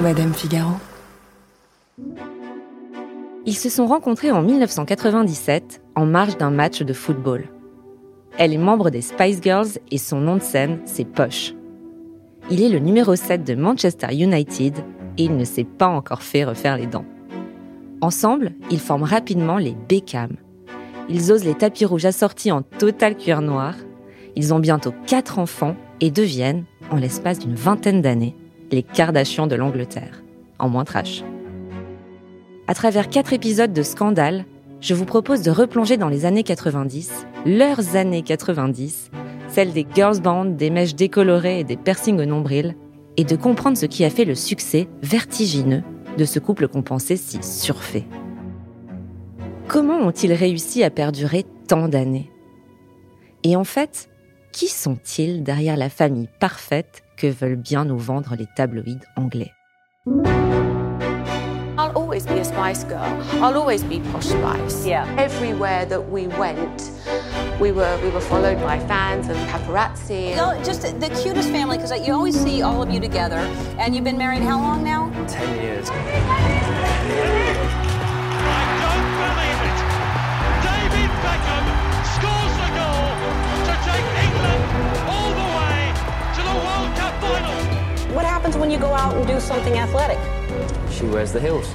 Madame Figaro. Ils se sont rencontrés en 1997 en marge d'un match de football. Elle est membre des Spice Girls et son nom de scène, c'est Posh. Il est le numéro 7 de Manchester United et il ne s'est pas encore fait refaire les dents. Ensemble, ils forment rapidement les Beckham. Ils osent les tapis rouges assortis en total cuir noir. Ils ont bientôt quatre enfants et deviennent, en l'espace d'une vingtaine d'années, les Kardashians de l'Angleterre, en moins trash. À travers quatre épisodes de Scandale, je vous propose de replonger dans les années 90, leurs années 90, celles des girls band, des mèches décolorées et des piercings au nombril, et de comprendre ce qui a fait le succès vertigineux de ce couple qu'on pensait si surfait. Comment ont-ils réussi à perdurer tant d'années? Et en fait, qui sont-ils derrière la famille parfaite que veulent bien nous vendre les tabloïds anglais? I'll always be a Spice Girl. I'll always be Posh Spice. Yeah. Everywhere that we went, we were we were followed by fans and paparazzi. No, just the cutest family because you always see all of you together. And you've been married how long now? Happens when you go out and do something athletic? She wears the heels.